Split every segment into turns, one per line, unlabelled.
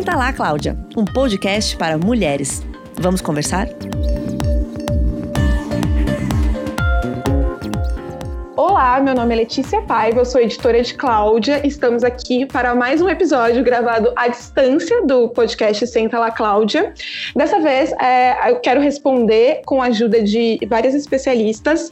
Senta lá, Cláudia, um podcast para mulheres. Vamos conversar?
Olá, meu nome é Letícia Paiva, eu sou editora de Cláudia. Estamos aqui para mais um episódio gravado à distância do podcast Senta lá, Cláudia. Dessa vez, é, eu quero responder, com a ajuda de várias especialistas,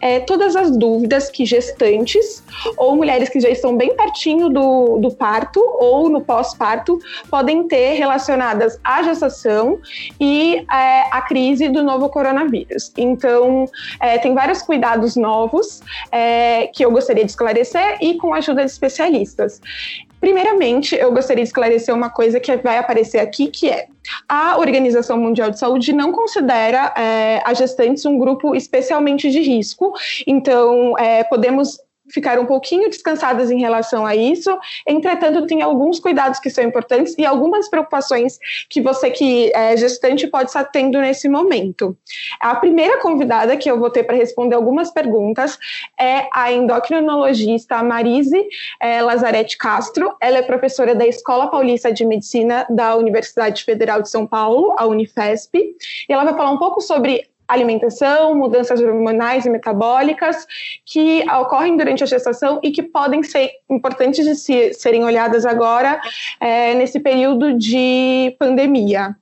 é, todas as dúvidas que gestantes ou mulheres que já estão bem pertinho do, do parto ou no pós-parto podem ter relacionadas à gestação e é, à crise do novo coronavírus. Então, é, tem vários cuidados novos é, que eu gostaria de esclarecer e com a ajuda de especialistas. Primeiramente, eu gostaria de esclarecer uma coisa que vai aparecer aqui, que é a Organização Mundial de Saúde não considera é, as gestantes um grupo especialmente de risco, então é, podemos ficar um pouquinho descansadas em relação a isso. Entretanto, tem alguns cuidados que são importantes e algumas preocupações que você que é gestante pode estar tendo nesse momento. A primeira convidada que eu vou ter para responder algumas perguntas é a endocrinologista Marise é, Lazarete Castro. Ela é professora da Escola Paulista de Medicina da Universidade Federal de São Paulo, a Unifesp, e ela vai falar um pouco sobre alimentação, mudanças hormonais e metabólicas que ocorrem durante a gestação e que podem ser importantes de se, serem olhadas agora é, nesse período de pandemia.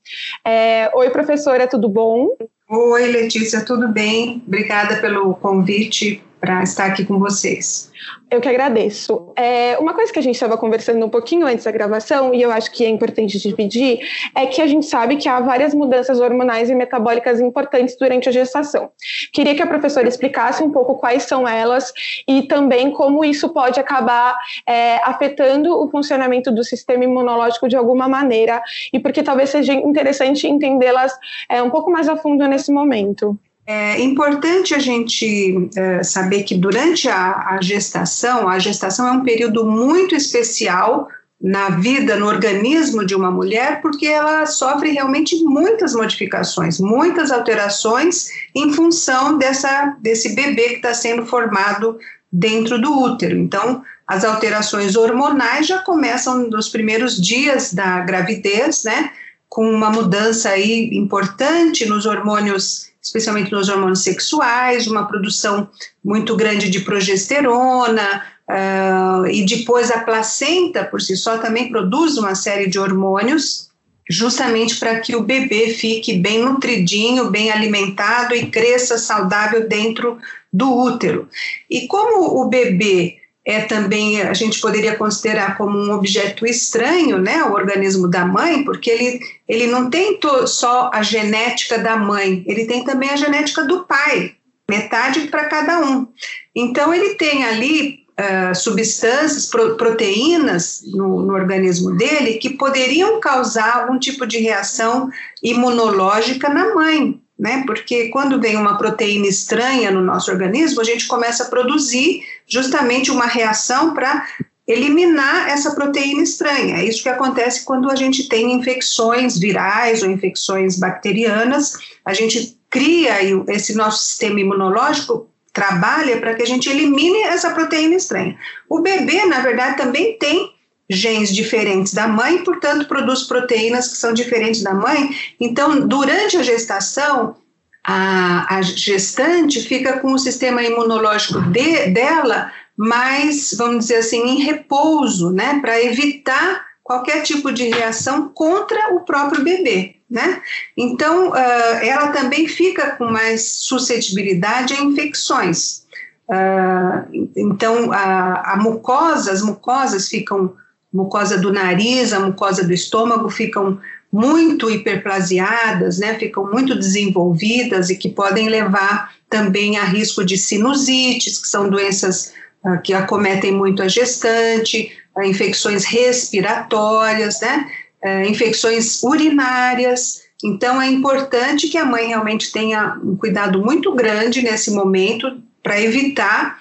É, Oi, professora, tudo bom?
Oi, Letícia, tudo bem? Obrigada pelo convite para estar aqui com vocês.
Eu que agradeço. É, uma coisa que a gente estava conversando um pouquinho antes da gravação, e eu acho que é importante dividir, é que a gente sabe que há várias mudanças hormonais e metabólicas importantes durante a gestação. Queria que a professora explicasse um pouco quais são elas e também como isso pode acabar é, afetando o funcionamento do sistema imunológico de alguma maneira, e porque talvez seja interessante entendê-las é, um pouco mais a fundo nesse momento.
É importante a gente é, saber que durante a, a, gestação, a gestação é um período muito especial na vida, no organismo de uma mulher, porque ela sofre realmente muitas modificações, muitas alterações em função dessa, desse bebê que está sendo formado dentro do útero. Então, as alterações hormonais já começam nos primeiros dias da gravidez, né? Com uma mudança aí importante nos hormônios especialmente nos hormônios sexuais, uma produção muito grande de progesterona, uh, e depois a placenta, por si só, também produz uma série de hormônios, justamente para que o bebê fique bem nutridinho, bem alimentado e cresça saudável dentro do útero. E como o bebê é também a gente poderia considerar como um objeto estranho, né, o organismo da mãe, porque ele, ele não tem só a genética da mãe, ele tem também a genética do pai, metade para cada um. Então ele tem ali uh, substâncias, pro, proteínas no, no organismo dele que poderiam causar algum tipo de reação imunológica na mãe né? Porque quando vem uma proteína estranha no nosso organismo, a gente começa a produzir justamente uma reação para eliminar essa proteína estranha. É isso que acontece quando a gente tem infecções virais ou infecções bacterianas. A gente cria esse nosso sistema imunológico trabalha para que a gente elimine essa proteína estranha. O bebê, na verdade, também tem genes diferentes da mãe, portanto, produz proteínas que são diferentes da mãe. Então, durante a gestação, a, a gestante fica com o sistema imunológico de, dela mais, vamos dizer assim, em repouso, né, para evitar qualquer tipo de reação contra o próprio bebê, né? Então, uh, ela também fica com mais suscetibilidade a infecções. Uh, então, a, a mucosa, as mucosas ficam mucosa do nariz, a mucosa do estômago ficam muito hiperplasiadas, né, ficam muito desenvolvidas e que podem levar também a risco de sinusites, que são doenças uh, que acometem muito a gestante, uh, infecções respiratórias, né, uh, infecções urinárias. Então, é importante que a mãe realmente tenha um cuidado muito grande nesse momento para evitar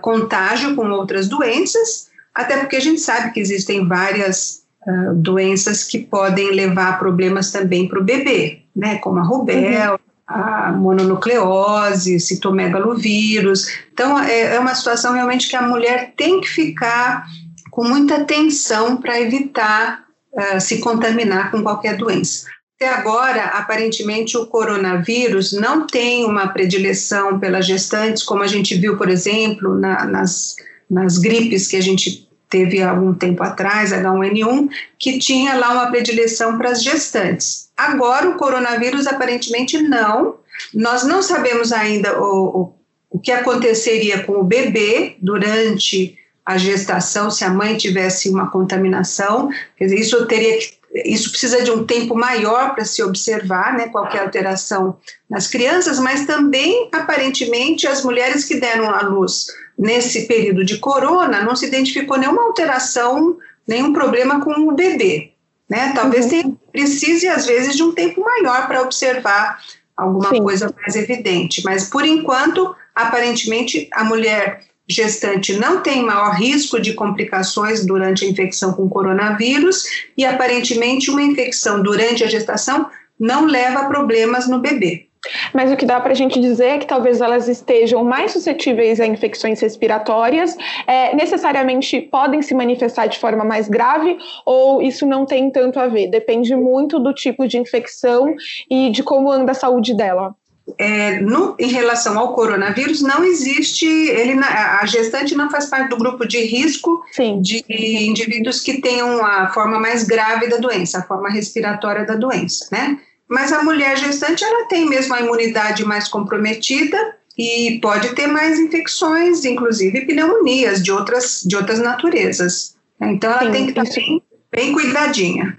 contágio com outras doenças até porque a gente sabe que existem várias uh, doenças que podem levar problemas também para o bebê, né, como a rubéola, uhum. a mononucleose, citomegalovírus. Então, é, é uma situação realmente que a mulher tem que ficar com muita atenção para evitar uh, se contaminar com qualquer doença. Até agora, aparentemente, o coronavírus não tem uma predileção pelas gestantes, como a gente viu, por exemplo, na, nas, nas gripes que a gente teve algum tempo atrás, H1N1, que tinha lá uma predileção para as gestantes. Agora, o coronavírus aparentemente não. Nós não sabemos ainda o, o, o que aconteceria com o bebê durante a gestação, se a mãe tivesse uma contaminação. Quer dizer, isso teria que isso precisa de um tempo maior para se observar, né, qualquer alteração nas crianças, mas também, aparentemente, as mulheres que deram à luz nesse período de corona, não se identificou nenhuma alteração, nenhum problema com o bebê. Né? Talvez uhum. tenha, precise, às vezes, de um tempo maior para observar alguma Sim. coisa mais evidente, mas, por enquanto, aparentemente, a mulher gestante não tem maior risco de complicações durante a infecção com coronavírus e aparentemente uma infecção durante a gestação não leva a problemas no bebê.
Mas o que dá para a gente dizer é que talvez elas estejam mais suscetíveis a infecções respiratórias, é, necessariamente podem se manifestar de forma mais grave, ou isso não tem tanto a ver? Depende muito do tipo de infecção e de como anda a saúde dela
é, no, em relação ao coronavírus, não existe, ele, a gestante não faz parte do grupo de risco Sim. de indivíduos que tenham a forma mais grave da doença, a forma respiratória da doença, né? Mas a mulher gestante, ela tem mesmo a imunidade mais comprometida e pode ter mais infecções, inclusive pneumonias de outras, de outras naturezas. Então, ela Sim, tem que estar bem, bem cuidadinha.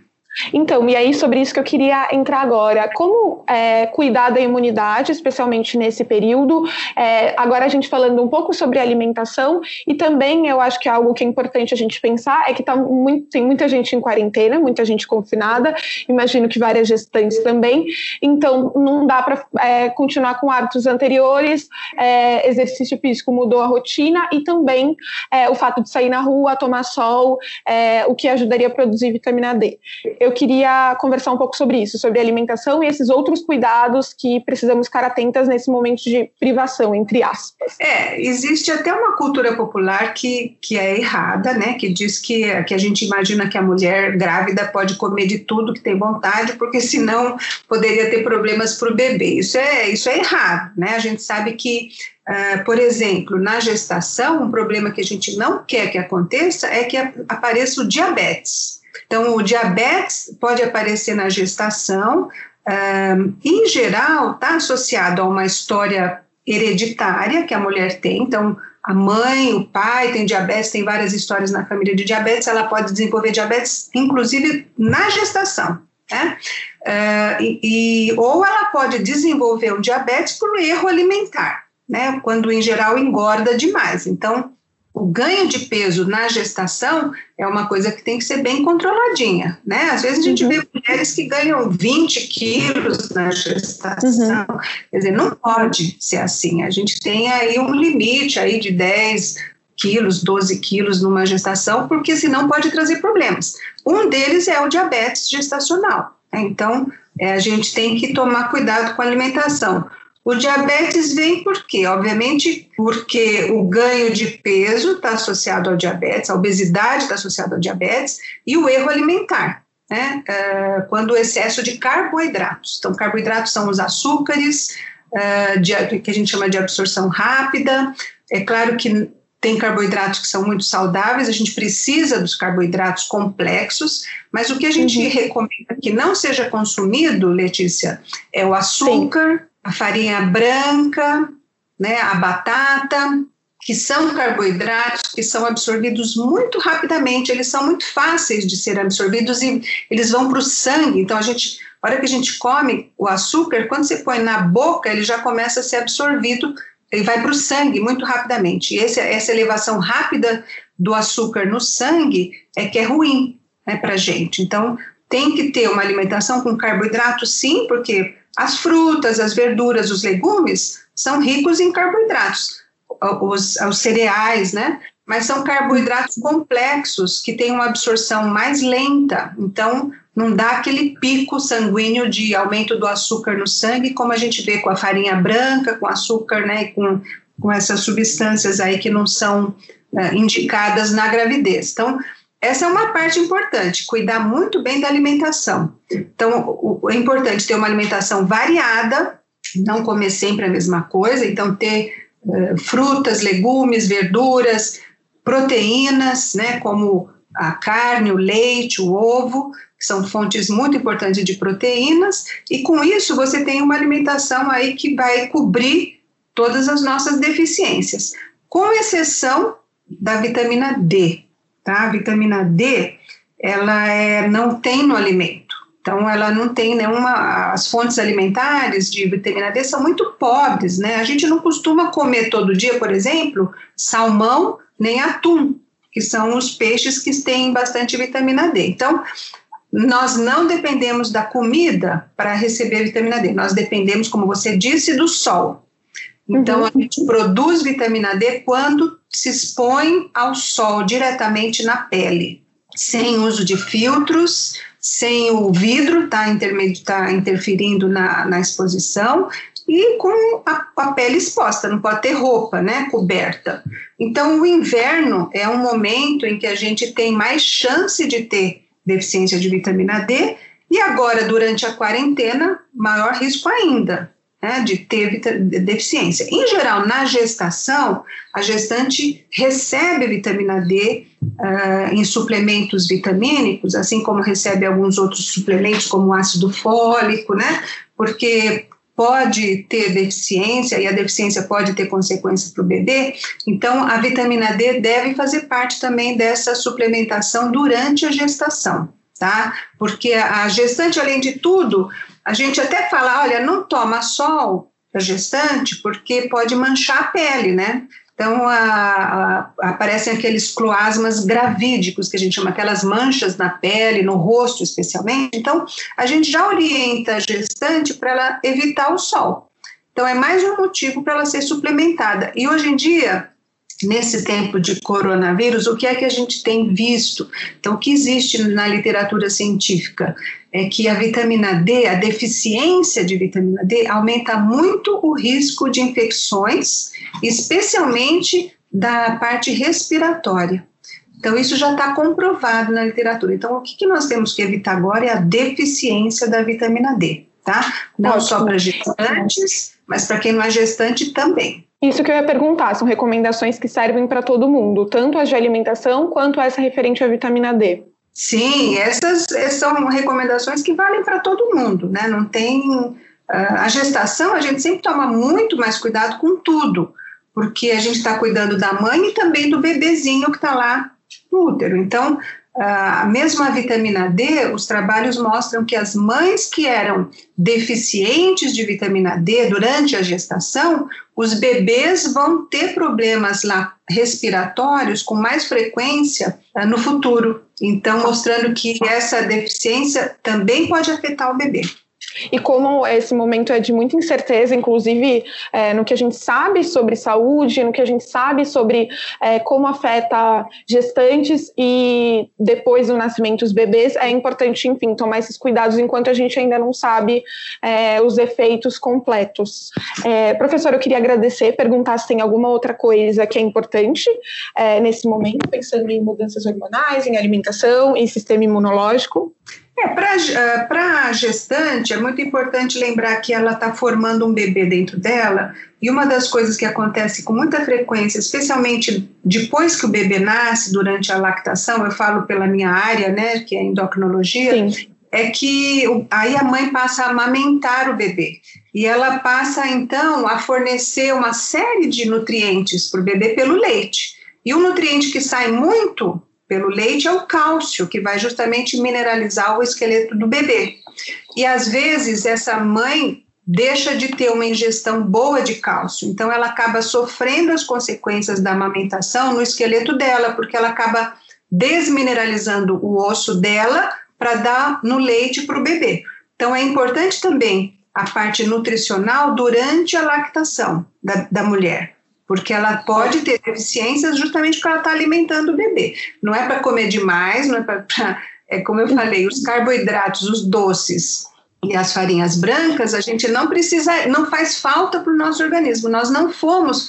Então, e aí sobre isso que eu queria entrar agora. Como é, cuidar da imunidade, especialmente nesse período? É, agora a gente falando um pouco sobre alimentação e também eu acho que algo que é importante a gente pensar é que tá muito, tem muita gente em quarentena, muita gente confinada, imagino que várias gestantes também. Então, não dá para é, continuar com hábitos anteriores, é, exercício físico mudou a rotina e também é, o fato de sair na rua, tomar sol, é, o que ajudaria a produzir vitamina D queria conversar um pouco sobre isso, sobre alimentação e esses outros cuidados que precisamos ficar atentas nesse momento de privação, entre aspas.
É, existe até uma cultura popular que, que é errada, né? Que diz que, que a gente imagina que a mulher grávida pode comer de tudo que tem vontade, porque senão poderia ter problemas para o bebê. Isso é, isso é errado, né? A gente sabe que Uh, por exemplo, na gestação, um problema que a gente não quer que aconteça é que apareça o diabetes. Então, o diabetes pode aparecer na gestação, um, em geral, está associado a uma história hereditária que a mulher tem. Então, a mãe, o pai tem diabetes, tem várias histórias na família de diabetes, ela pode desenvolver diabetes, inclusive na gestação. Né? Uh, e, e, ou ela pode desenvolver um diabetes por erro alimentar, né? quando em geral engorda demais. Então, o ganho de peso na gestação é uma coisa que tem que ser bem controladinha, né? Às vezes a gente uhum. vê mulheres que ganham 20 quilos na gestação, uhum. quer dizer, não pode ser assim, a gente tem aí um limite aí de 10 quilos, 12 quilos numa gestação, porque senão pode trazer problemas. Um deles é o diabetes gestacional, né? então é, a gente tem que tomar cuidado com a alimentação. O diabetes vem por quê? Obviamente, porque o ganho de peso está associado ao diabetes, a obesidade está associada ao diabetes e o erro alimentar, né? Uh, quando o excesso de carboidratos. Então, carboidratos são os açúcares, uh, de, que a gente chama de absorção rápida. É claro que tem carboidratos que são muito saudáveis, a gente precisa dos carboidratos complexos, mas o que a gente uhum. recomenda que não seja consumido, Letícia, é o açúcar. Sim a farinha branca, né, a batata, que são carboidratos que são absorvidos muito rapidamente, eles são muito fáceis de ser absorvidos e eles vão para o sangue. Então, a gente, a hora que a gente come o açúcar, quando você põe na boca, ele já começa a ser absorvido, ele vai para o sangue muito rapidamente. E esse, essa elevação rápida do açúcar no sangue é que é ruim né, para a gente. Então, tem que ter uma alimentação com carboidrato, sim, porque as frutas, as verduras, os legumes são ricos em carboidratos, os, os cereais, né? Mas são carboidratos complexos que têm uma absorção mais lenta, então não dá aquele pico sanguíneo de aumento do açúcar no sangue, como a gente vê com a farinha branca, com açúcar, né? Com, com essas substâncias aí que não são uh, indicadas na gravidez. Então, essa é uma parte importante, cuidar muito bem da alimentação. Então, é importante ter uma alimentação variada, não comer sempre a mesma coisa, então ter uh, frutas, legumes, verduras, proteínas, né, como a carne, o leite, o ovo, que são fontes muito importantes de proteínas, e com isso você tem uma alimentação aí que vai cobrir todas as nossas deficiências, com exceção da vitamina D, tá? A vitamina D, ela é, não tem no alimento. Então, ela não tem nenhuma. As fontes alimentares de vitamina D são muito pobres, né? A gente não costuma comer todo dia, por exemplo, salmão nem atum, que são os peixes que têm bastante vitamina D. Então, nós não dependemos da comida para receber vitamina D, nós dependemos, como você disse, do sol. Então, uhum. a gente produz vitamina D quando se expõe ao sol diretamente na pele, sem uso de filtros, sem o vidro tá, tá interferindo na, na exposição e com a, a, pele exposta, não pode ter roupa, né, coberta. Então, o inverno é um momento em que a gente tem mais chance de ter deficiência de vitamina D e agora, durante a quarentena, maior risco ainda, né, de ter deficiência. Em geral, na gestação, a gestante recebe vitamina D uh, em suplementos vitamínicos, assim como recebe alguns outros suplementos, como ácido fólico, né? Porque pode ter deficiência e a deficiência pode ter consequências para o bebê. Então, a vitamina D deve fazer parte também dessa suplementação durante a gestação, tá? Porque a gestante, além de tudo, a gente até fala, olha, não toma sol a gestante porque pode manchar a pele, né? Então, a, a, aparecem aqueles cloasmas gravídicos, que a gente chama aquelas manchas na pele, no rosto especialmente. Então, a gente já orienta a gestante para ela evitar o sol. Então, é mais um motivo para ela ser suplementada. E hoje em dia, nesse tempo de coronavírus, o que é que a gente tem visto? Então, o que existe na literatura científica é que a vitamina D, a deficiência de vitamina D, aumenta muito o risco de infecções, especialmente da parte respiratória. Então, isso já está comprovado na literatura. Então, o que, que, nós temos que evitar agora é a deficiência da vitamina D, tá? Não Ótimo. só para gestantes, mas para quem não é gestante também.
Isso que eu ia perguntar, são recomendações que servem para todo mundo, tanto as de alimentação quanto essa referente à vitamina D.
Sim, essas são recomendações que valem para todo mundo, né? Não tem. a gestação, a gente sempre toma muito mais cuidado com tudo, porque a gente está cuidando da mãe e também do bebezinho que está lá no útero. Então, a mesma vitamina D, os trabalhos mostram que as mães que eram deficientes de vitamina D durante a gestação, os bebês vão ter problemas lá respiratórios com mais frequência uh, no futuro. Então, mostrando que essa deficiência também pode afetar o bebê.
E como esse momento é de muita incerteza, inclusive é, no que a gente sabe sobre saúde, no que a gente sabe sobre é, como afeta gestantes e depois do nascimento os bebês, é importante, enfim, tomar esses cuidados enquanto a gente ainda não sabe é, os efeitos completos. É, professor, eu queria agradecer, perguntar se tem alguma outra coisa que é importante é, nesse momento, pensando em mudanças hormonais, em alimentação, em sistema imunológico.
É, para a eh, gestante, é muito importante lembrar que ela está formando um bebê dentro dela, e uma das coisas que acontece com muita frequência, especialmente depois que o bebê nasce, durante a lactação, eu falo pela minha área, né, que é endocrinologia, Sim. é que aí a mãe passa a amamentar o bebê. E ela passa, então, a fornecer uma série de nutrientes para o bebê pelo leite. E o nutriente que sai muito pelo leite é o cálcio, que vai justamente mineralizar o esqueleto do bebê. E às vezes essa mãe deixa de ter uma ingestão boa de cálcio, então ela acaba sofrendo as consequências da amamentação no esqueleto dela, porque ela acaba desmineralizando o osso dela para dar no leite para o bebê. Então é importante também a parte nutricional durante a lactação da, da mulher porque ela pode ter deficiências justamente porque ela está alimentando o bebê. Não é para comer demais, não é para. É como eu falei, os carboidratos, os doces e as farinhas brancas, a gente não precisa, não faz falta para o nosso organismo. Nós não fomos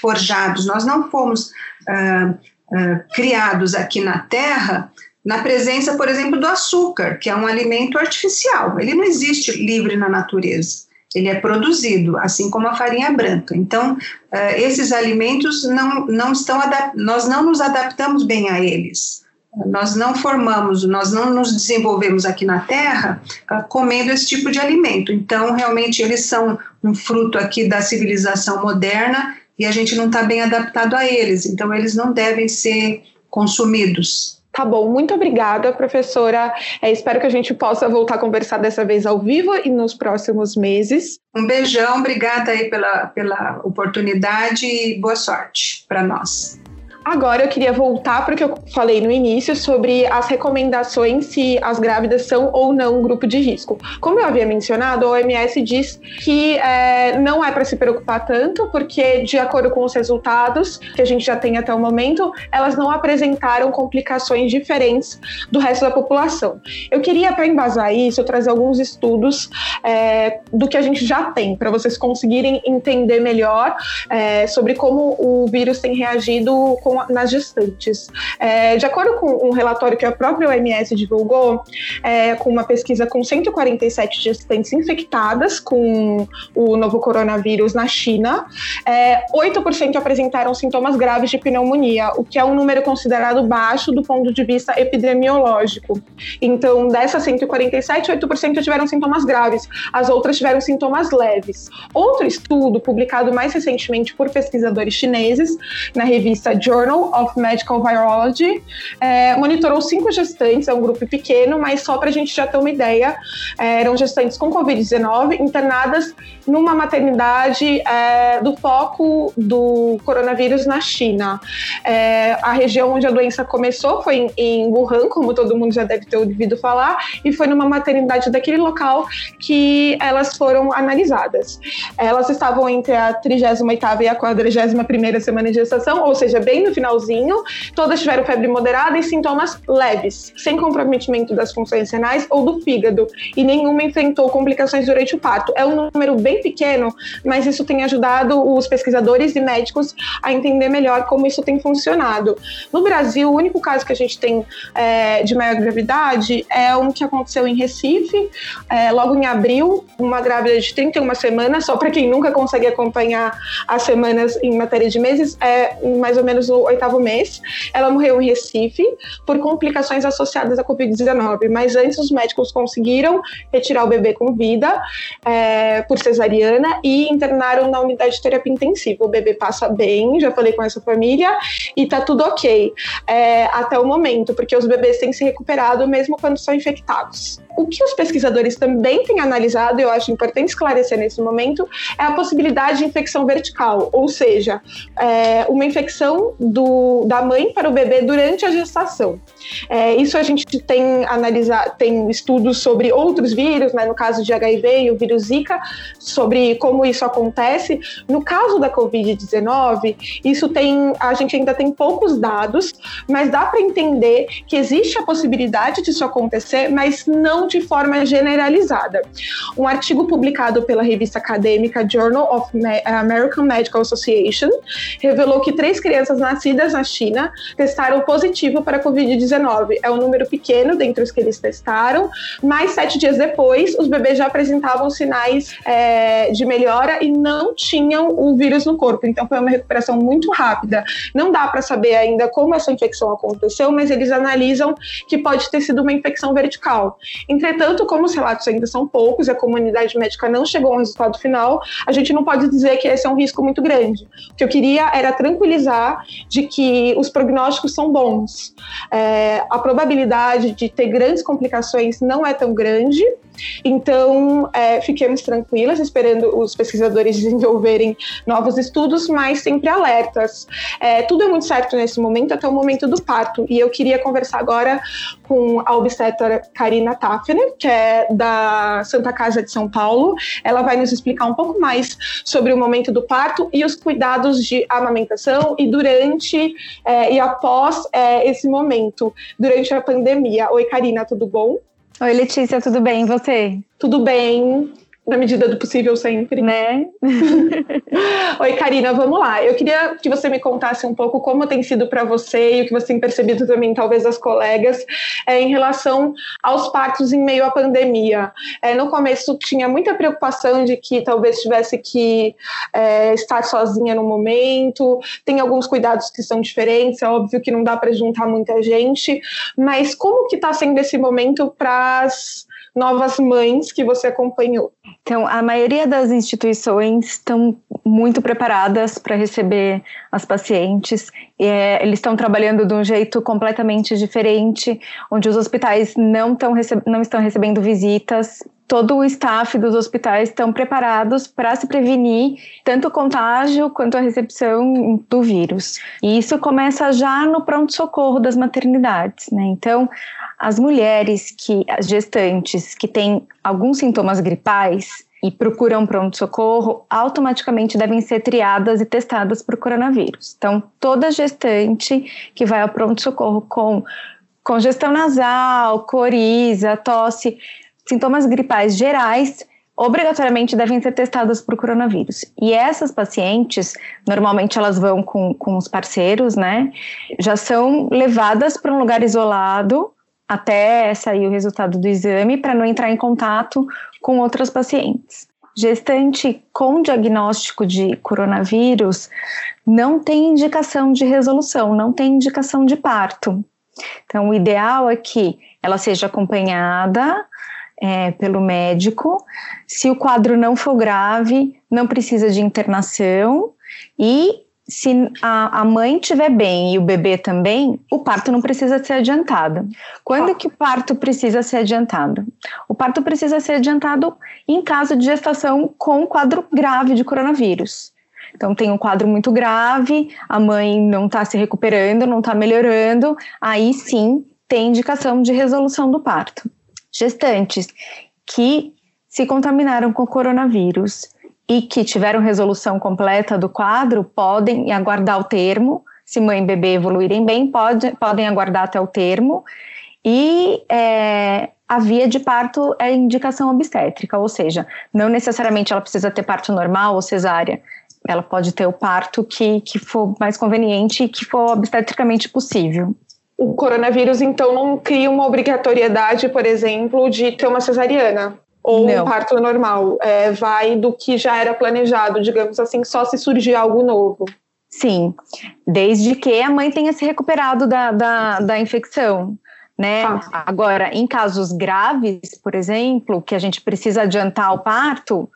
forjados, nós não fomos uh, uh, criados aqui na Terra na presença, por exemplo, do açúcar, que é um alimento artificial. Ele não existe livre na natureza. Ele é produzido, assim como a farinha branca. Então, uh, esses alimentos não, não estão nós não nos adaptamos bem a eles. Nós não formamos, nós não nos desenvolvemos aqui na Terra uh, comendo esse tipo de alimento. Então, realmente, eles são um fruto aqui da civilização moderna e a gente não está bem adaptado a eles. Então, eles não devem ser consumidos.
Tá bom, muito obrigada, professora. É, espero que a gente possa voltar a conversar dessa vez ao vivo e nos próximos meses.
Um beijão, obrigada aí pela, pela oportunidade e boa sorte para nós.
Agora eu queria voltar para o que eu falei no início sobre as recomendações se as grávidas são ou não um grupo de risco. Como eu havia mencionado, a OMS diz que é, não é para se preocupar tanto, porque, de acordo com os resultados que a gente já tem até o momento, elas não apresentaram complicações diferentes do resto da população. Eu queria, para embasar isso, trazer alguns estudos é, do que a gente já tem, para vocês conseguirem entender melhor é, sobre como o vírus tem reagido com nas gestantes. É, de acordo com um relatório que a própria OMS divulgou, é, com uma pesquisa com 147 gestantes infectadas com o novo coronavírus na China, é, 8% apresentaram sintomas graves de pneumonia, o que é um número considerado baixo do ponto de vista epidemiológico. Então, dessas 147, 8% tiveram sintomas graves, as outras tiveram sintomas leves. Outro estudo, publicado mais recentemente por pesquisadores chineses, na revista Journal Journal of Medical Virology, é, monitorou cinco gestantes, é um grupo pequeno, mas só para a gente já ter uma ideia, é, eram gestantes com Covid-19 internadas numa maternidade é, do foco do coronavírus na China. É, a região onde a doença começou foi em, em Wuhan, como todo mundo já deve ter ouvido falar, e foi numa maternidade daquele local que elas foram analisadas. Elas estavam entre a 38ª e a 41ª semana de gestação, ou seja, bem no finalzinho, todas tiveram febre moderada e sintomas leves, sem comprometimento das funções renais ou do fígado, e nenhuma enfrentou complicações durante o parto. É um número bem pequeno, mas isso tem ajudado os pesquisadores e médicos a entender melhor como isso tem funcionado. No Brasil, o único caso que a gente tem é, de maior gravidade é um que aconteceu em Recife, é, logo em abril, uma grávida de 31 semanas, só para quem nunca consegue acompanhar as semanas em matéria de meses, é mais ou menos o oitavo mês. Ela morreu em Recife por complicações associadas à Covid-19, mas antes os médicos conseguiram retirar o bebê com vida é, por cesariana e internaram na unidade de terapia intensiva. O bebê passa bem, já falei com essa família e tá tudo ok é, até o momento, porque os bebês têm se recuperado mesmo quando são infectados. O que os pesquisadores também têm analisado, eu acho importante esclarecer nesse momento, é a possibilidade de infecção vertical, ou seja, é, uma infecção do, da mãe para o bebê durante a gestação. É, isso a gente tem analisar, tem estudos sobre outros vírus, né, no caso de HIV e o vírus Zika, sobre como isso acontece. No caso da Covid-19, isso tem, a gente ainda tem poucos dados, mas dá para entender que existe a possibilidade disso acontecer, mas não de forma generalizada. Um artigo publicado pela revista acadêmica Journal of American Medical Association revelou que três crianças nascidas na China testaram positivo para Covid-19 19 é um número pequeno dentre os que eles testaram, mas sete dias depois, os bebês já apresentavam sinais é, de melhora e não tinham o vírus no corpo. Então, foi uma recuperação muito rápida. Não dá para saber ainda como essa infecção aconteceu, mas eles analisam que pode ter sido uma infecção vertical. Entretanto, como os relatos ainda são poucos e a comunidade médica não chegou a um resultado final, a gente não pode dizer que esse é um risco muito grande. O que eu queria era tranquilizar de que os prognósticos são bons. É, a probabilidade de ter grandes complicações não é tão grande, então, é, fiquemos tranquilas, esperando os pesquisadores desenvolverem novos estudos, mas sempre alertas. É, tudo é muito certo nesse momento, até o momento do parto. E eu queria conversar agora com a obstetra Karina Tafner, que é da Santa Casa de São Paulo. Ela vai nos explicar um pouco mais sobre o momento do parto e os cuidados de amamentação e durante é, e após é, esse momento, durante a pandemia. Oi, Karina, tudo bom?
Oi, Letícia, tudo bem? E você?
Tudo bem. Na medida do possível sempre.
Né?
Oi, Karina, vamos lá. Eu queria que você me contasse um pouco como tem sido para você e o que você tem percebido também, talvez, das colegas, é, em relação aos partos em meio à pandemia. É, no começo tinha muita preocupação de que talvez tivesse que é, estar sozinha no momento, tem alguns cuidados que são diferentes, é óbvio que não dá para juntar muita gente, mas como que está sendo esse momento para as novas mães que você acompanhou?
Então, a maioria das instituições estão muito preparadas para receber as pacientes. É, eles estão trabalhando de um jeito completamente diferente, onde os hospitais não, não estão recebendo visitas. Todo o staff dos hospitais estão preparados para se prevenir tanto o contágio quanto a recepção do vírus. E isso começa já no pronto-socorro das maternidades. Né? Então, as mulheres que, as gestantes que têm alguns sintomas gripais e procuram pronto-socorro, automaticamente devem ser triadas e testadas para o coronavírus. Então, toda gestante que vai ao pronto-socorro com congestão nasal, coriza, tosse, sintomas gripais gerais, obrigatoriamente devem ser testadas para o coronavírus. E essas pacientes, normalmente elas vão com, com os parceiros, né? Já são levadas para um lugar isolado até sair o resultado do exame para não entrar em contato com outras pacientes. Gestante com diagnóstico de coronavírus não tem indicação de resolução, não tem indicação de parto. Então, o ideal é que ela seja acompanhada é, pelo médico. Se o quadro não for grave, não precisa de internação e se a, a mãe estiver bem e o bebê também, o parto não precisa ser adiantado. Quando que o parto precisa ser adiantado? O parto precisa ser adiantado em caso de gestação com quadro grave de coronavírus. Então, tem um quadro muito grave, a mãe não está se recuperando, não está melhorando, aí sim tem indicação de resolução do parto. Gestantes que se contaminaram com coronavírus e que tiveram resolução completa do quadro podem aguardar o termo. Se mãe e bebê evoluírem bem, pode, podem aguardar até o termo. E é, a via de parto é indicação obstétrica, ou seja, não necessariamente ela precisa ter parto normal ou cesárea. Ela pode ter o parto que, que for mais conveniente e que for obstetricamente possível.
O coronavírus, então, não cria uma obrigatoriedade, por exemplo, de ter uma cesariana? Ou Não. um parto normal. É, vai do que já era planejado, digamos assim, só se surgir algo novo.
Sim, desde que a mãe tenha se recuperado da, da, da infecção. Né? Ah. Agora, em casos graves, por exemplo, que a gente precisa adiantar o parto,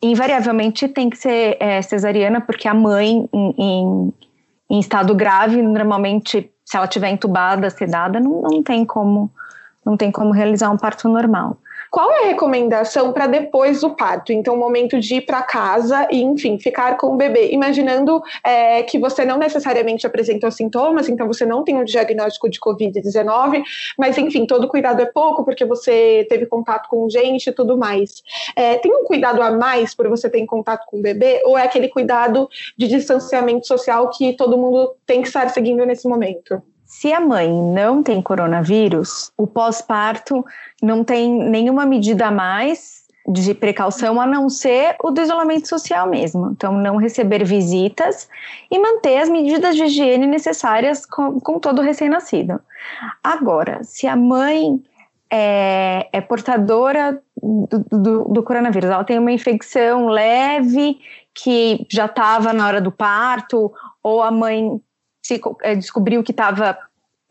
invariavelmente tem que ser é, cesariana, porque a mãe, em, em, em, estado grave, normalmente, se ela tiver entubada, sedada, não, não tem como não tem como realizar um parto normal.
Qual é a recomendação para depois do parto? Então, o momento de ir para casa e, enfim, ficar com o bebê. Imaginando é, que você não necessariamente apresentou sintomas, então você não tem um diagnóstico de Covid-19, mas, enfim, todo cuidado é pouco porque você teve contato com gente e tudo mais. É, tem um cuidado a mais por você ter contato com o bebê? Ou é aquele cuidado de distanciamento social que todo mundo tem que estar seguindo nesse momento?
Se a mãe não tem coronavírus, o pós-parto não tem nenhuma medida a mais de precaução a não ser o do isolamento social mesmo. Então, não receber visitas e manter as medidas de higiene necessárias com, com todo recém-nascido. Agora, se a mãe é, é portadora do, do, do, coronavírus, ela tem uma infecção leve que já estava na hora do parto, ou a mãe se, é, descobriu que estava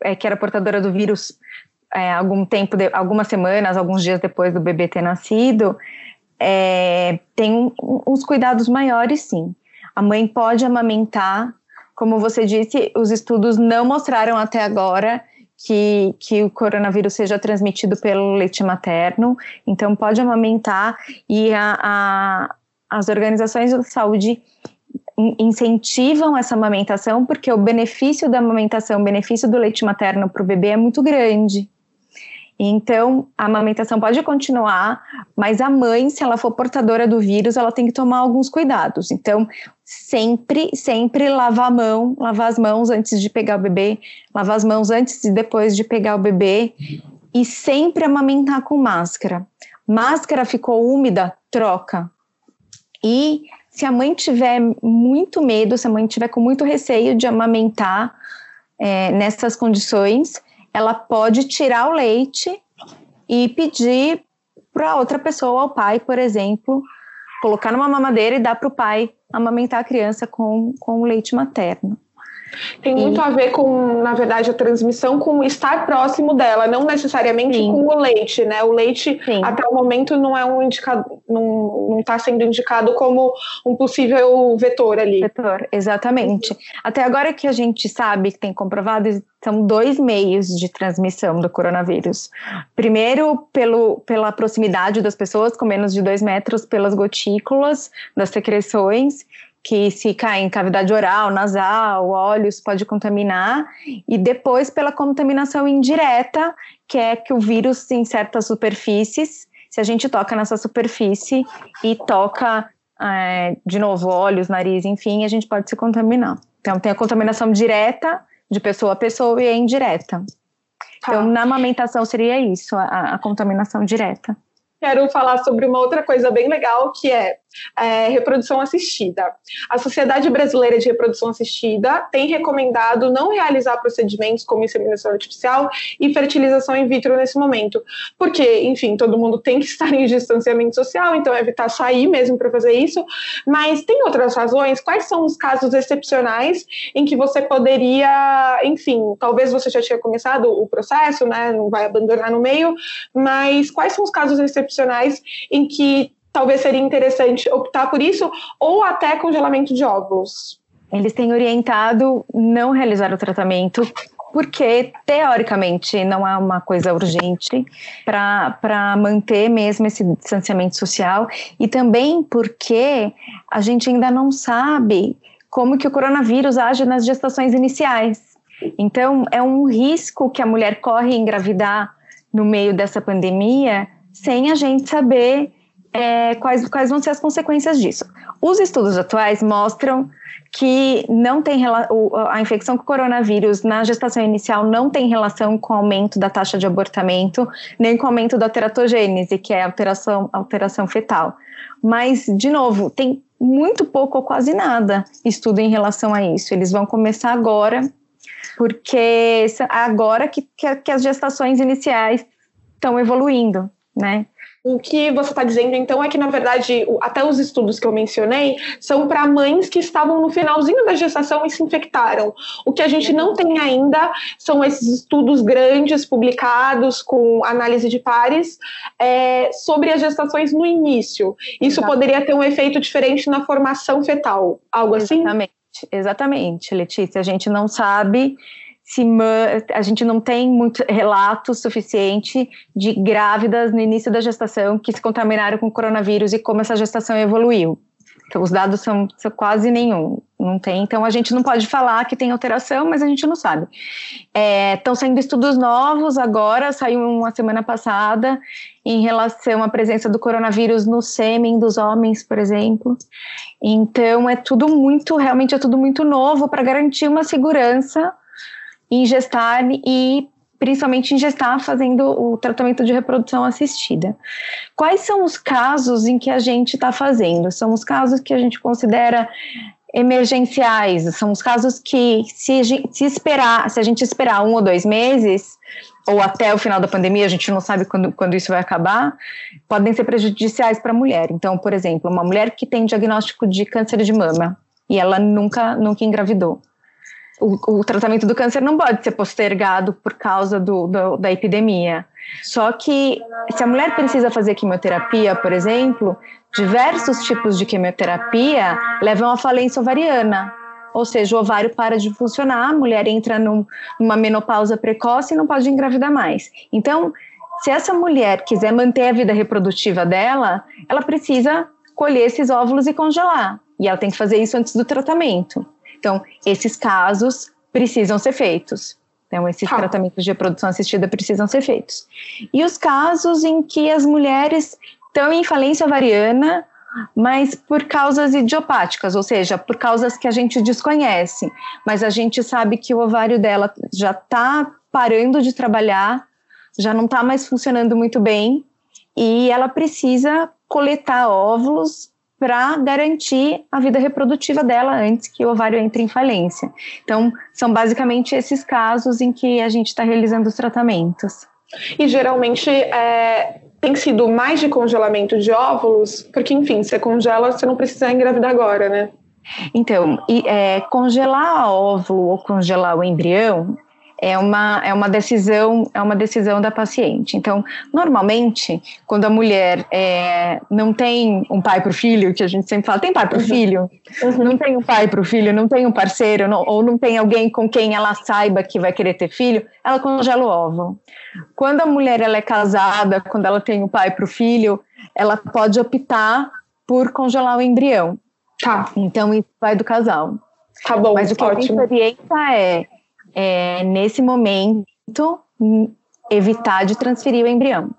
é, que era portadora do vírus é, algum tempo, de, algumas semanas, alguns dias depois do bebê ter nascido, é, tem um, uns cuidados maiores, sim. A mãe pode amamentar, como você disse, os estudos não mostraram até agora que, que o coronavírus seja transmitido pelo leite materno, então pode amamentar e a, a, as organizações de saúde incentivam essa amamentação, porque o benefício da amamentação, o benefício do leite materno para o bebê é muito grande. Então, a amamentação pode continuar, mas a mãe, se ela for portadora do vírus, ela tem que tomar alguns cuidados. Então, sempre, sempre lavar a mão, lavar as mãos antes de pegar o bebê, lavar as mãos antes e depois de pegar o bebê, e sempre amamentar com máscara. Máscara ficou úmida, troca. E se a mãe tiver muito medo, se a mãe tiver com muito receio de amamentar é, nessas condições, ela pode tirar o leite e pedir para outra pessoa, ao pai, por exemplo, colocar numa mamadeira e dar para o pai amamentar a criança com, com leite materno.
Tem muito e... a ver com, na verdade, a transmissão com estar próximo dela, não necessariamente Sim. com o leite, né? O leite, Sim. até o momento, não é um indicado, não está sendo indicado como um possível vetor ali.
Vetor, exatamente. Até agora que a gente sabe, que tem comprovado, são dois meios de transmissão do coronavírus. Primeiro, pelo, pela proximidade das pessoas, com menos de dois metros, pelas gotículas das secreções, que se cair em cavidade oral, nasal, olhos, pode contaminar, e depois pela contaminação indireta, que é que o vírus em certas superfícies, se a gente toca nessa superfície e toca é, de novo olhos, nariz, enfim, a gente pode se contaminar. Então tem a contaminação direta de pessoa a pessoa e a indireta. Tá. Então na amamentação seria isso, a, a contaminação direta
quero falar sobre uma outra coisa bem legal que é é, reprodução assistida. A Sociedade Brasileira de Reprodução Assistida tem recomendado não realizar procedimentos como inseminação artificial e fertilização in vitro nesse momento, porque, enfim, todo mundo tem que estar em distanciamento social, então evitar sair mesmo para fazer isso. Mas tem outras razões? Quais são os casos excepcionais em que você poderia, enfim, talvez você já tinha começado o processo, né? Não vai abandonar no meio, mas quais são os casos excepcionais em que talvez seria interessante optar por isso, ou até congelamento de óvulos.
Eles têm orientado não realizar o tratamento porque teoricamente não é uma coisa urgente para manter mesmo esse distanciamento social e também porque a gente ainda não sabe como que o coronavírus age nas gestações iniciais. Então é um risco que a mulher corre engravidar no meio dessa pandemia sem a gente saber é, quais, quais vão ser as consequências disso. Os estudos atuais mostram que não tem a infecção com coronavírus na gestação inicial não tem relação com o aumento da taxa de abortamento, nem com o aumento da teratogênese, que é alteração, alteração fetal. Mas, de novo, tem muito pouco ou quase nada estudo em relação a isso. Eles vão começar agora, porque agora que, que, que as gestações iniciais estão evoluindo, né?
O que você está dizendo, então, é que, na verdade, até os estudos que eu mencionei são para mães que estavam no finalzinho da gestação e se infectaram. O que a gente não tem ainda são esses estudos grandes, publicados, com análise de pares, é, sobre as gestações no início. Isso Exatamente. poderia ter um efeito diferente na formação fetal, algo assim?
Exatamente, exatamente, Letícia. A gente não sabe se a gente não tem muito relato suficiente de grávidas no início da gestação que se contaminaram com coronavírus e como essa gestação evoluiu. Então, os dados são, são, quase nenhum, não tem. Então, a gente não pode falar que tem alteração, mas a gente não sabe. Estão é, sendo estudos novos agora, saiu uma semana passada, em relação à presença do coronavírus no sêmen dos homens, por exemplo. Então, é tudo muito, realmente é tudo muito novo para garantir uma segurança em gestar e principalmente em gestar fazendo o tratamento de reprodução assistida. Quais são os casos em que a gente está fazendo? São os casos que a gente considera emergenciais, são os casos que se, se esperar, se a gente esperar um ou dois meses, ou até o final da pandemia, a gente não sabe quando, quando isso vai acabar, podem ser prejudiciais para a mulher. Então, por exemplo, uma mulher que tem diagnóstico de câncer de mama e ela nunca, nunca engravidou o, o, tratamento do câncer não pode ser postergado por causa do, do, da epidemia. Só que se a mulher precisa fazer quimioterapia, por exemplo, diversos tipos de quimioterapia levam à falência ovariana. Ou seja, o ovário para de funcionar, a mulher entra num, numa menopausa precoce e não pode engravidar mais. Então, se essa mulher quiser manter a vida reprodutiva dela, ela precisa colher esses óvulos e congelar. E ela tem que fazer isso antes do tratamento. Então, esses casos precisam ser feitos. Então, esses ah. tratamentos de reprodução assistida precisam ser feitos. E os casos em que as mulheres estão em falência ovariana, mas por causas idiopáticas, ou seja, por causas que a gente desconhece, mas a gente sabe que o ovário dela já está parando de trabalhar, já não está mais funcionando muito bem, e ela precisa coletar óvulos para garantir a vida reprodutiva dela antes que o ovário entre em falência. Então, são basicamente esses casos em que a gente está realizando os tratamentos.
E geralmente é, tem sido mais de congelamento de óvulos, porque, enfim, você congela, você não precisa engravidar agora, né?
Então, e, é, congelar óvulo ou congelar o embrião é uma, é uma decisão é uma decisão da paciente. Então, normalmente, quando a mulher é, não tem um pai para o filho, que a gente sempre fala, tem pai para o uhum. filho, uhum. não tem um pai para o filho, não tem um parceiro, não, ou não tem alguém com quem ela saiba que vai querer ter filho, ela congela o óvulo. Quando a mulher ela é casada, quando ela tem um pai para o filho, ela pode optar por congelar o embrião.
Tá.
Então, isso vai do casal.
Tá bom,
Mas o que
ótimo.
a gente orienta é é, nesse momento, evitar de transferir o embrião.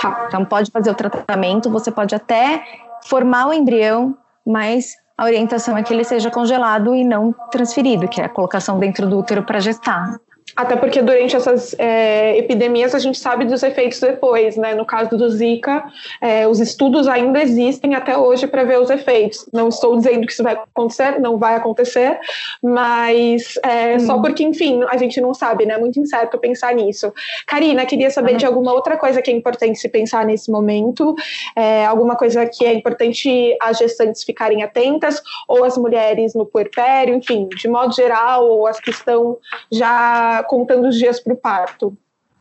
Tá. Então, pode fazer o tratamento, você pode até formar o embrião, mas a orientação é que ele seja congelado e não transferido, que é a colocação dentro do útero para gestar.
Até porque durante essas é, epidemias a gente sabe dos efeitos depois, né? No caso do Zika, é, os estudos ainda existem até hoje para ver os efeitos. Não estou dizendo que isso vai acontecer, não vai acontecer, mas é, hum. só porque, enfim, a gente não sabe, né? É muito incerto pensar nisso. Karina, queria saber de alguma outra coisa que é importante se pensar nesse momento, alguma coisa que é importante as gestantes ficarem atentas, ou as mulheres no puerpério, enfim, de modo geral, ou as que estão já contando os dias para o parto.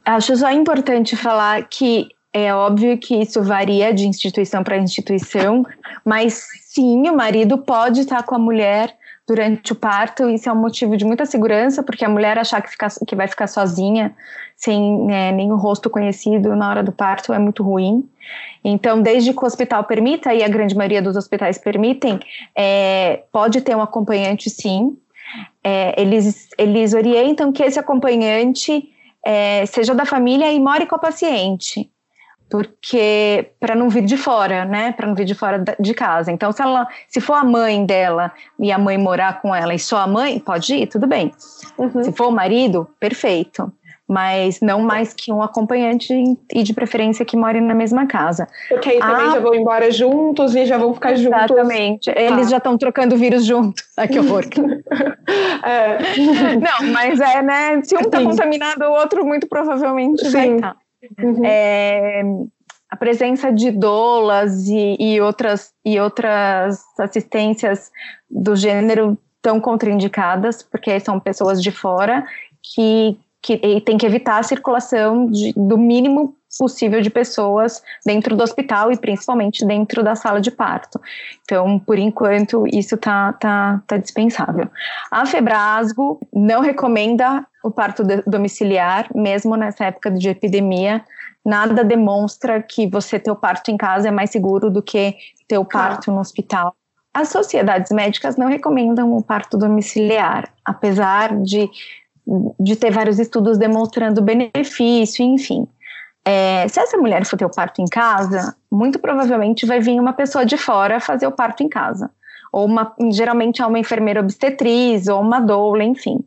Acho só importante falar que é óbvio que isso varia de instituição para instituição, mas sim, o marido pode estar com a mulher durante o parto, isso é um motivo de muita segurança, porque a mulher achar que, fica, que vai ficar sozinha, sem é, nenhum rosto conhecido na hora do parto, é muito ruim. Então, desde que o hospital permita, e a grande maioria dos hospitais permitem, é, pode ter um acompanhante sim, é, eles, eles orientam que esse acompanhante é, seja da família e more com a paciente, porque para não vir de fora, né? Para não vir de fora de casa. Então, se ela, se for a mãe dela e a mãe morar com ela e só a mãe, pode ir, tudo bem. Uhum. Se for o marido, perfeito mas não mais que um acompanhante e de preferência que more na mesma casa.
Porque aí também ah, já vão embora juntos e já vão ficar juntos.
Exatamente. Eles ah. já estão trocando vírus junto. Ai, que horror. é. Não, mas é, né? Se um está contaminado, o outro muito provavelmente Sim. vai estar. Tá. Uhum. É, a presença de doulas e, e, outras, e outras assistências do gênero estão contraindicadas, porque são pessoas de fora que que e tem que evitar a circulação de, do mínimo possível de pessoas dentro do hospital e principalmente dentro da sala de parto. Então, por enquanto, isso está tá, tá dispensável. A Febrasgo não recomenda o parto domiciliar, mesmo nessa época de epidemia. Nada demonstra que você ter o parto em casa é mais seguro do que ter o parto no hospital. As sociedades médicas não recomendam o parto domiciliar, apesar de de ter vários estudos demonstrando benefício, enfim. É, se essa mulher for ter o parto em casa, muito provavelmente vai vir uma pessoa de fora fazer o parto em casa. Ou uma, geralmente é uma enfermeira obstetriz ou uma doula, enfim.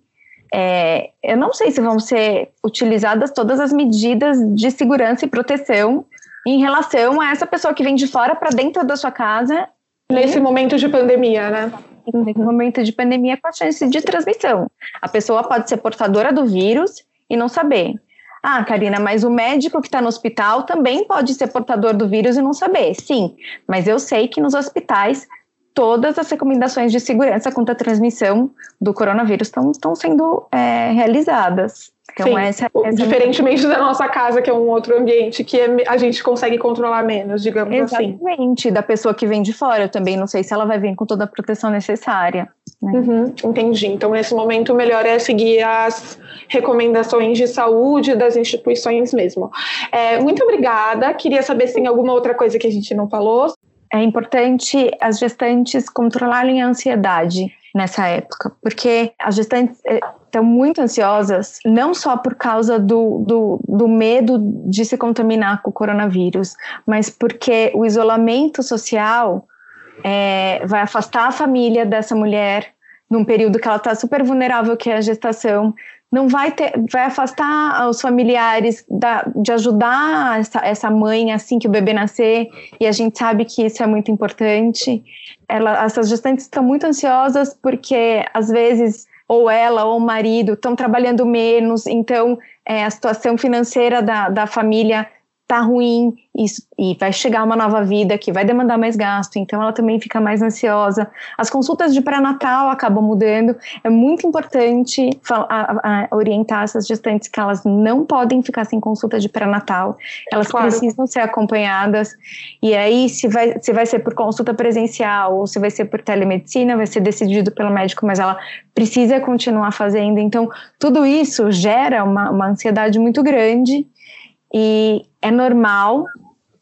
É, eu não sei se vão ser utilizadas todas as medidas de segurança e proteção em relação a essa pessoa que vem de fora para dentro da sua casa.
Nesse e... momento de pandemia, né?
No momento de pandemia com a chance de transmissão. A pessoa pode ser portadora do vírus e não saber. Ah, Karina, mas o médico que está no hospital também pode ser portador do vírus e não saber. Sim, mas eu sei que nos hospitais todas as recomendações de segurança contra a transmissão do coronavírus estão sendo é, realizadas.
Então, Sim, essa, essa diferentemente é da nossa casa, que é um outro ambiente que é, a gente consegue controlar menos, digamos
Exatamente,
assim.
Exatamente, da pessoa que vem de fora. Eu também não sei se ela vai vir com toda a proteção necessária.
Né? Uhum, entendi. Então, nesse momento, o melhor é seguir as recomendações de saúde das instituições mesmo. É, muito obrigada. Queria saber se tem alguma outra coisa que a gente não falou.
É importante as gestantes controlarem a ansiedade nessa época, porque as gestantes estão muito ansiosas, não só por causa do, do, do, medo de se contaminar com o coronavírus, mas porque o isolamento social é, vai afastar a família dessa mulher num período que ela está super vulnerável, que é a gestação, não vai ter, vai afastar os familiares da, de ajudar essa, essa mãe assim que o bebê nascer, e a gente sabe que isso é muito importante. Ela, essas gestantes estão muito ansiosas porque às vezes ou ela ou o marido estão trabalhando menos, então é, a situação financeira da, da família tá ruim e, e, vai chegar uma nova vida que vai demandar mais gasto, então ela também fica mais ansiosa. As consultas de pré-natal acabam mudando. É muito importante a, a orientar essas gestantes que elas não podem ficar sem consulta de pré-natal. Elas claro. precisam ser acompanhadas. E aí, se vai, se vai ser por consulta presencial ou se vai ser por telemedicina, vai ser decidido pelo médico, mas ela precisa continuar fazendo. Então, tudo isso gera uma, uma ansiedade muito grande e é normal,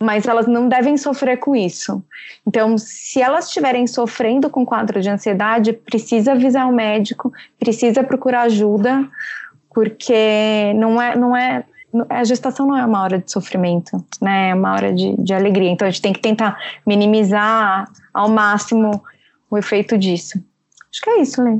mas elas não devem sofrer com isso. Então, se elas estiverem sofrendo com quadro de ansiedade, precisa avisar o médico, precisa procurar ajuda, porque não é, não é a gestação não é uma hora de sofrimento, né? É uma hora de, de alegria. Então a gente tem que tentar minimizar ao máximo o efeito disso. Acho que é isso, Lê.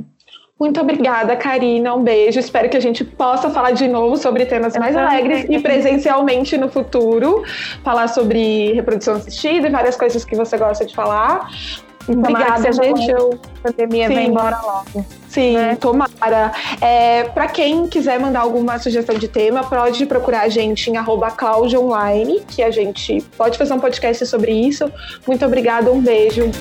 Muito obrigada, Karina. Um beijo. Espero que a gente possa falar de novo sobre temas mais alegres e presencialmente no futuro. Falar sobre reprodução assistida e várias coisas que você gosta de falar. Obrigada, gente. Eu...
A pandemia Sim. vai embora logo.
Sim, né? tomara. É, para quem quiser mandar alguma sugestão de tema, pode procurar a gente em arroba Online, que a gente pode fazer um podcast sobre isso. Muito obrigada, um beijo.